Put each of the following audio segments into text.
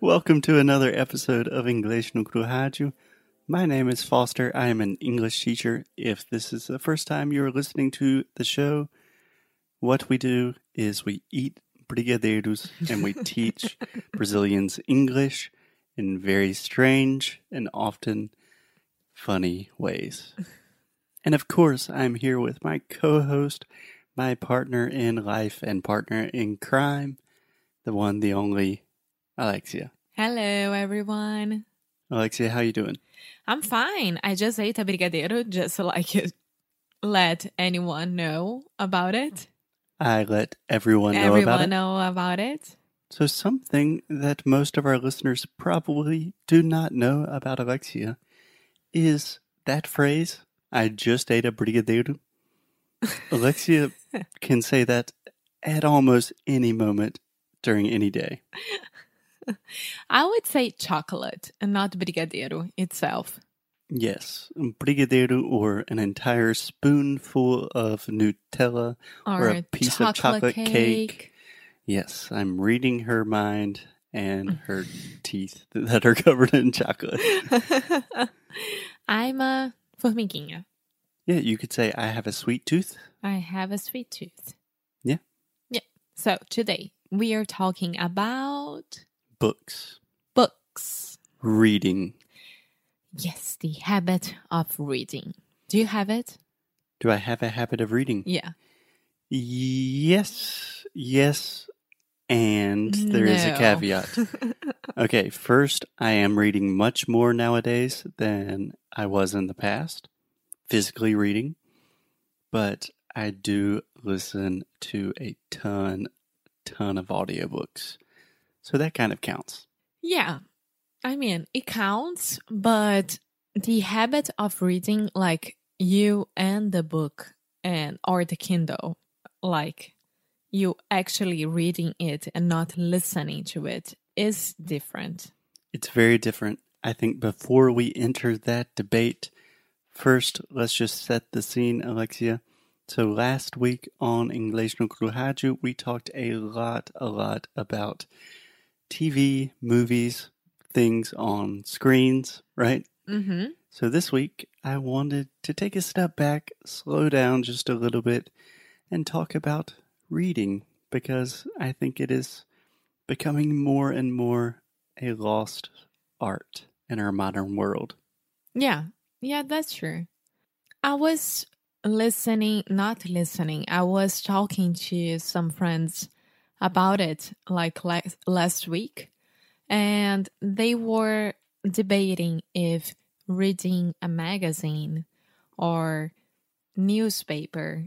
Welcome to another episode of English no Rádio. My name is Foster. I am an English teacher. If this is the first time you're listening to the show, what we do is we eat brigadeiros and we teach Brazilians English in very strange and often funny ways. And of course, I'm here with my co host, my partner in life and partner in crime, the one, the only, Alexia. Hello, everyone. Alexia, how you doing? I'm fine. I just ate a brigadeiro just so I could let anyone know about it. I let everyone know Everyone about it. know about it. So, something that most of our listeners probably do not know about Alexia is that phrase, I just ate a brigadeiro. Alexia can say that at almost any moment during any day. I would say chocolate and not brigadeiro itself. Yes, um, brigadeiro or an entire spoonful of Nutella Or, a piece of chocolate cake. cake. Yes, I'm reading her mind and her teeth that are covered in chocolate. I'm a formiguinha. Yeah, you could say I have a sweet tooth. I have a sweet tooth. Yeah. Yeah. So today we are talking about Books, books. reading. Yes, the habit of reading. Do you have it? Do I have a habit of reading? Yeah. Yes, yes, and there is a caveat. Okay, first, I am reading much more nowadays than I was in the past, physically reading, but I do listen to a ton, ton of audiobooks. So that kind of counts. Yeah. I mean, it counts, but the habit of reading like you and the book and or the Kindle, like you actually reading it and not listening to it is different. It's very different. I think before we enter that debate, first let's just set the scene, Alexia. So last week on English no Rádio, we talked a lot, a lot about TV, movies, things on screens, right? Mm-hmm. So this week, I wanted to take a step back, slow down just a little bit, and talk about reading because I think it is becoming more and more a lost art in our modern world. Yeah. Yeah, that's true. I was listening, not listening. I was talking to some friends about it like la- last week and they were debating if reading a magazine or newspaper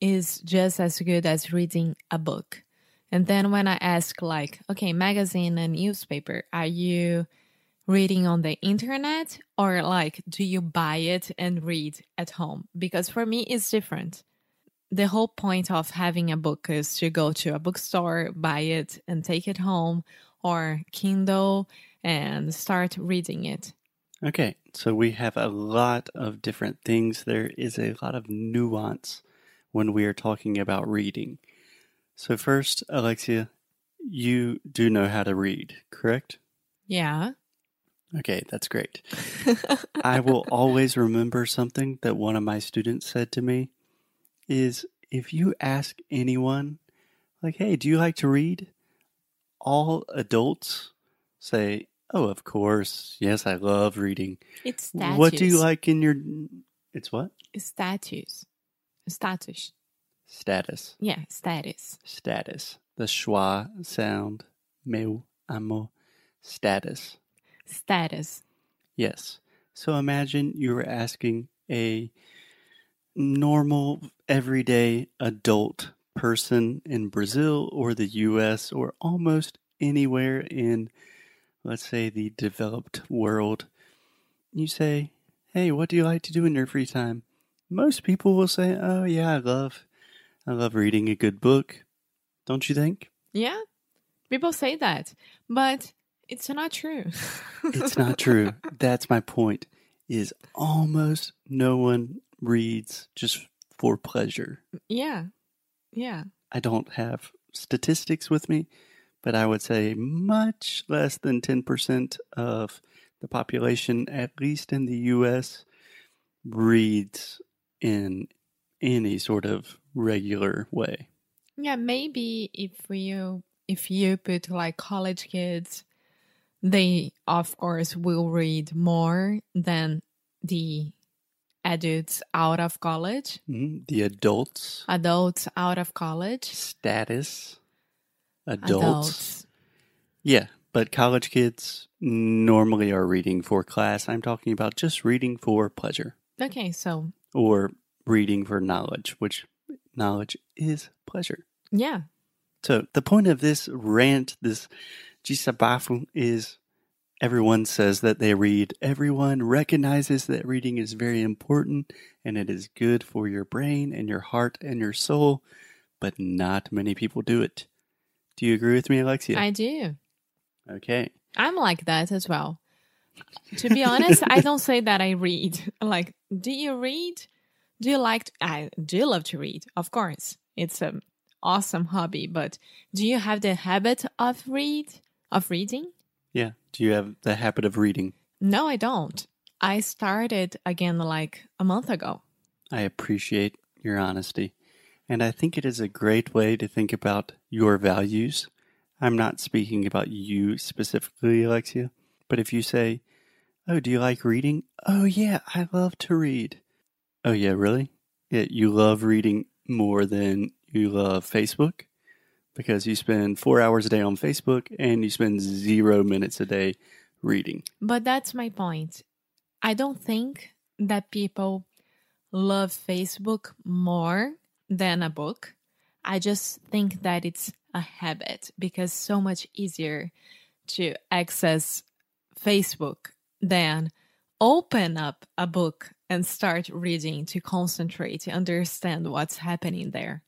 is just as good as reading a book. And then when I ask like, okay, magazine and newspaper, are you reading on the internet or like do you buy it and read at home? Because for me it's different. The whole point of having a book is to go to a bookstore, buy it and take it home or Kindle and start reading it. Okay, so we have a lot of different things. There is a lot of nuance when we are talking about reading. So, first, Alexia, you do know how to read, correct? Yeah. Okay, that's great. I will always remember something that one of my students said to me is if you ask anyone like, "Hey, do you like to read?" all adults say, "Oh, of course. Yes, I love reading." It's status. What do you like in your It's what? Status. Status. Status. Yeah, status. Status. The schwa sound. Meu amo. Status. Status. Yes. So imagine you were asking a normal, everyday adult person in Brazil or the US or almost anywhere in, let's say, the developed world. You say, Hey, what do you like to do in your free time? Most people will say, Oh, yeah, I love, I love reading a good book. Don't you think? Yeah. People say that, but it's not true. It's not true. That's my point. Is almost no one reads just for pleasure. yeah. Yeah. I don't have statistics with me, but I would say much less than 10% of the population, at least in the US, reads in any sort of regular way. Yeah, maybe if you if you put like college kids, they of course will read more than the adults out of college. Mhm. The adults, Adults out of college. status, adults. Yeah, but college kids normally are reading for class. I'm talking about just reading for pleasure Okay, so or reading for knowledge, which knowledge is pleasure. yeah. So the point of this rant, this jisabafu, is everyone says that they read. Everyone recognizes that reading is very important and it is good for your brain and your heart and your soul, but not many people do it. Do you agree with me, Alexia? I do. okay. I'm like that as well. To be honest, I don't say that I read. Like, do you read? Do you like? To, I do love to read, of course. It's an awesome hobby. But do you have the habit of read of reading? Yeah. Do you have the habit of reading? No, I don't. I started again like a month ago. I appreciate your honesty. And I think it is a great way to think about your values. I'm not speaking about you specifically, Alexia, but if you say, Oh, do you like reading? Oh, yeah, I love to read. Oh, yeah, really? Yeah, you love reading more than you love Facebook? Because you spend four hours a day on Facebook and you spend zero minutes a day reading. But that's my point. I don't think that people love Facebook more than a book. I just think that it's a habit because so much easier to access Facebook than open up a book and start reading to concentrate to understand what's happening there.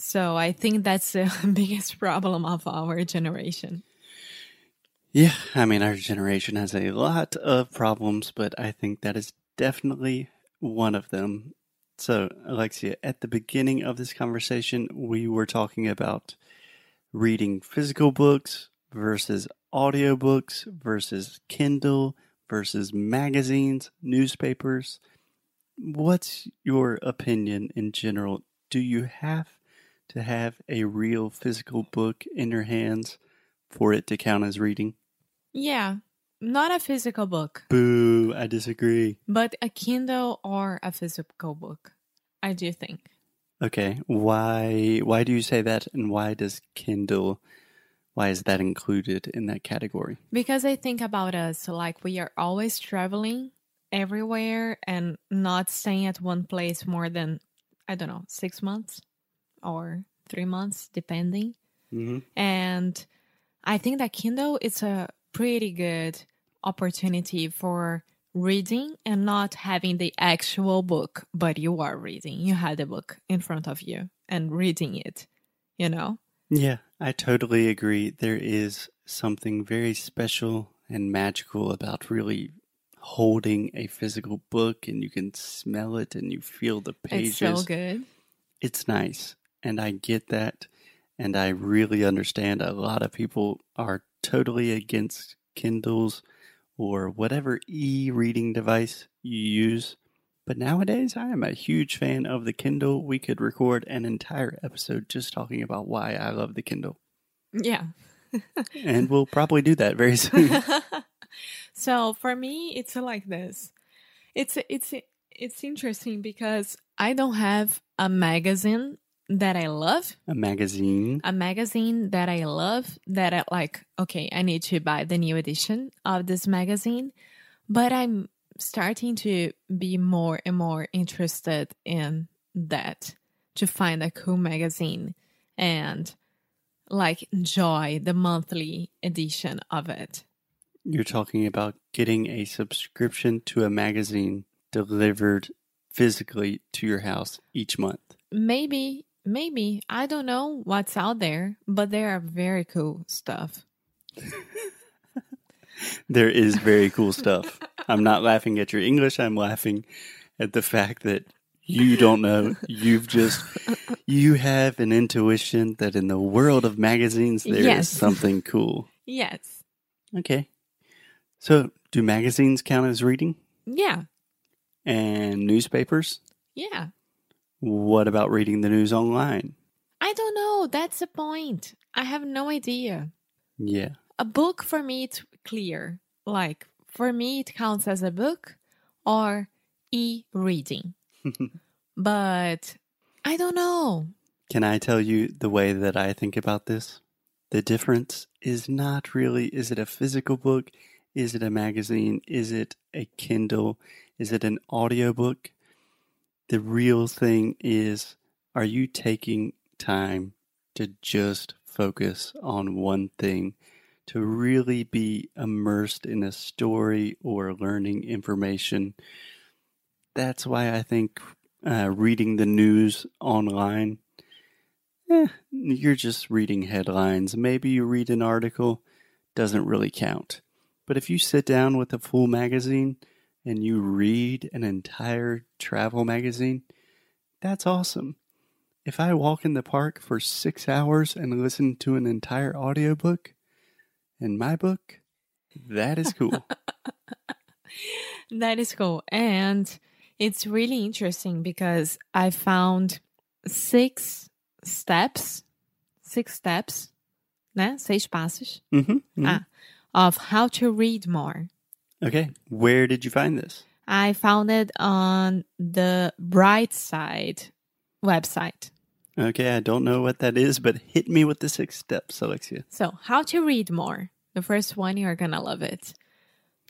So I think that's the biggest problem of our generation. Yeah, I mean, our generation has a lot of problems, but I think that is definitely one of them. So, Alexia, at the beginning of this conversation, we were talking about reading physical books versus audiobooks versus Kindle versus magazines, newspapers. What's your opinion in general? Do you have to have a real physical book in your hands for it to count as reading? Yeah, not a physical book. Boo, I disagree. But a Kindle or a physical book, I do think. Okay, why why do you say that and why does Kindle why is that included in that category? Because I think about us, like we are always traveling everywhere and not staying at one place more than, I don't know, six months or three months, depending. Mm-hmm. And I think that Kindle is a pretty good opportunity for reading and not having the actual book, but you are reading. You had the book in front of you and reading it, you know? Yeah, I totally agree. There is something very special and magical about really holding a physical book and you can smell it and you feel the pages. It's so good. It's nice. And I get that. And I really understand a lot of people are totally against Kindles or whatever e reading device you use. But nowadays, I am a huge fan of the Kindle. We could record an entire episode just talking about why I love the Kindle. Yeah. And we'll probably do that very soon. so for me it's like this it's it's it's interesting because i don't have a magazine that i love a magazine. a magazine that i love that i like okay i need to buy the new edition of this magazine but i'm starting to be more and more interested in that to find a cool magazine and like enjoy the monthly edition of it You're talking about getting a subscription to a magazine delivered physically to your house each month. maybe maybe i don't know what's out there but there are very cool stuff There is very cool stuff. I'm not laughing at your English. I'm laughing at the fact that You don't know. You've just you have an intuition that in the world of magazines there is Yes. something cool. Yes. Okay. So, do magazines count as reading Yeah. and newspapers? Yeah. What about reading the news online? I don't know. That's the point. I have no idea. Yeah. A book for me it's clear. Like for me it counts as a book or e-reading. but I don't know. Can I tell you the way that I think about this? The difference is not really is it a physical book? Is it a magazine? Is it a Kindle? Is it an audiobook? The real thing is are you taking time to just focus on one thing, to really be immersed in a story or learning information? That's why I think uh, reading the news online eh, you're just reading headlines. Maybe you read an article, doesn't really count. But if you sit down with a full magazine and you read an entire travel magazine, that's awesome. If I walk in the park for six hours and listen to an entire audiobook in my book, that is cool. That is cool. And it's really interesting because I found six steps, six steps, né? Seis passos hmm Ah. of how to read more. Okay, where did you find this? I found it on the Bright Side website. Okay, I don't know what that is, but hit me with the six steps, Alexia. So, how to read more. The first one, you're gonna love it.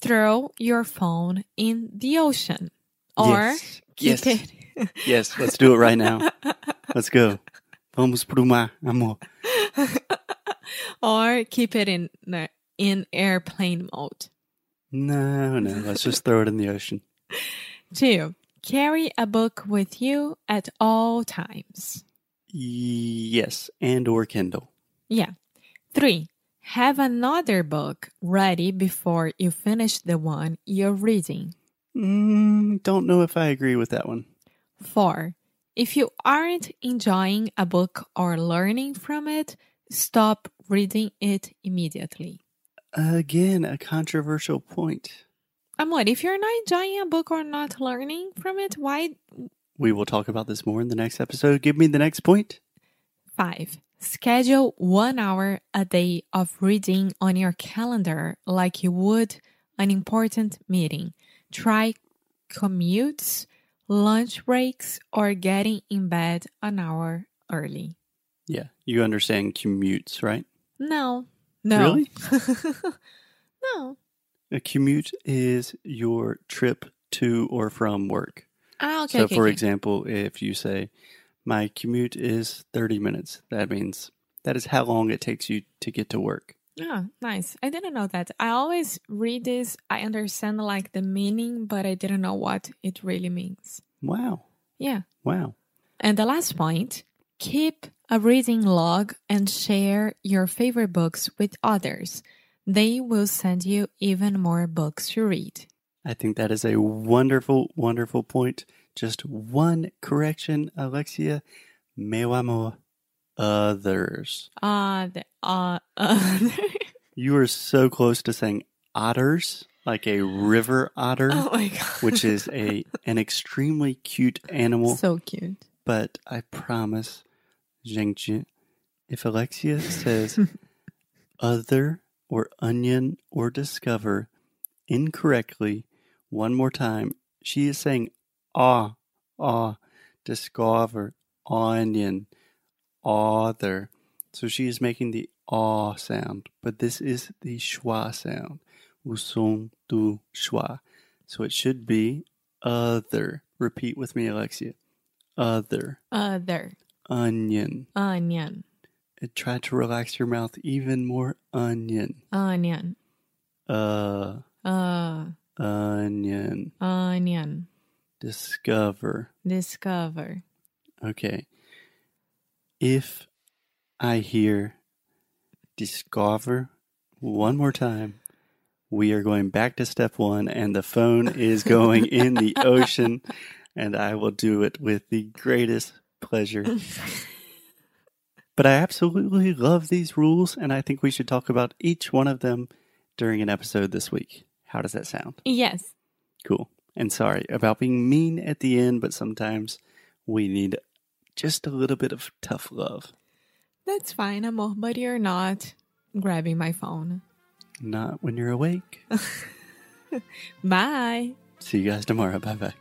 Throw your phone in the ocean or yes, keep yes, it. yes. Let's do it right now. Let's go. Vamos pro mar, amor. or keep it in in airplane mode. No, no. Let's just throw it in the ocean. Two, carry a book with you at all times. Yes, and or Kindle. Yeah. Three, have another book ready before you finish the one you're reading. Mm, don't know if I agree with that one. Four, if you aren't enjoying a book or learning from it, stop reading it immediately. Again, a controversial point. Amor, if you're not enjoying a book or not learning from it, why? We will talk about this more in the next episode. Give me the next point. Five, schedule one hour a day of reading on your calendar like you would an important meeting. Try commutes, lunch breaks, or getting in bed an hour early. Yeah, you understand commutes, right? No. No. Really? no. A commute is your trip to or from work. Ah, okay. so, okay, for okay. example, if you say, My commute is 30 minutes, that means that is how long it takes you to get to work. Ah, nice. I didn't know that. I always read this. I understand like the meaning, but I didn't know what it really means. Wow. Yeah. Wow. And the last point keep a reading log and share your favorite books with others. They will send you even more books to read. I think that is a wonderful, wonderful point. Just one correction, Alexia. Meu amor, others. Uh, the, uh, uh You are so close to saying otters, like a river otter, oh which is a an extremely cute animal. so cute. But I promise, Zhengji, if Alexia says other or onion or discover incorrectly one more time, she is saying ah, ah, discover, onion, other. So she is making the ah sound, but this is the schwa sound. O som do schwa. So it should be other. Repeat with me, Alexia. Other. Other. Onion. Onion. And try to relax your mouth even more. Onion. Onion. Uh, Uh, onion. onion. Discover. Discover. Okay. If I hear discover one more time, we are going back to step one, and the phone is going in the ocean. and I will do it with the greatest pleasure. but I absolutely love these rules, and I think we should talk about each one of them during an episode this week. How does that sound? Yes. Cool. And sorry about being mean at the end, but sometimes we need just a little bit of tough love. That's fine, amor, but you're not grabbing my phone. Not when you're awake. Bye. See you guys tomorrow. Bye bye.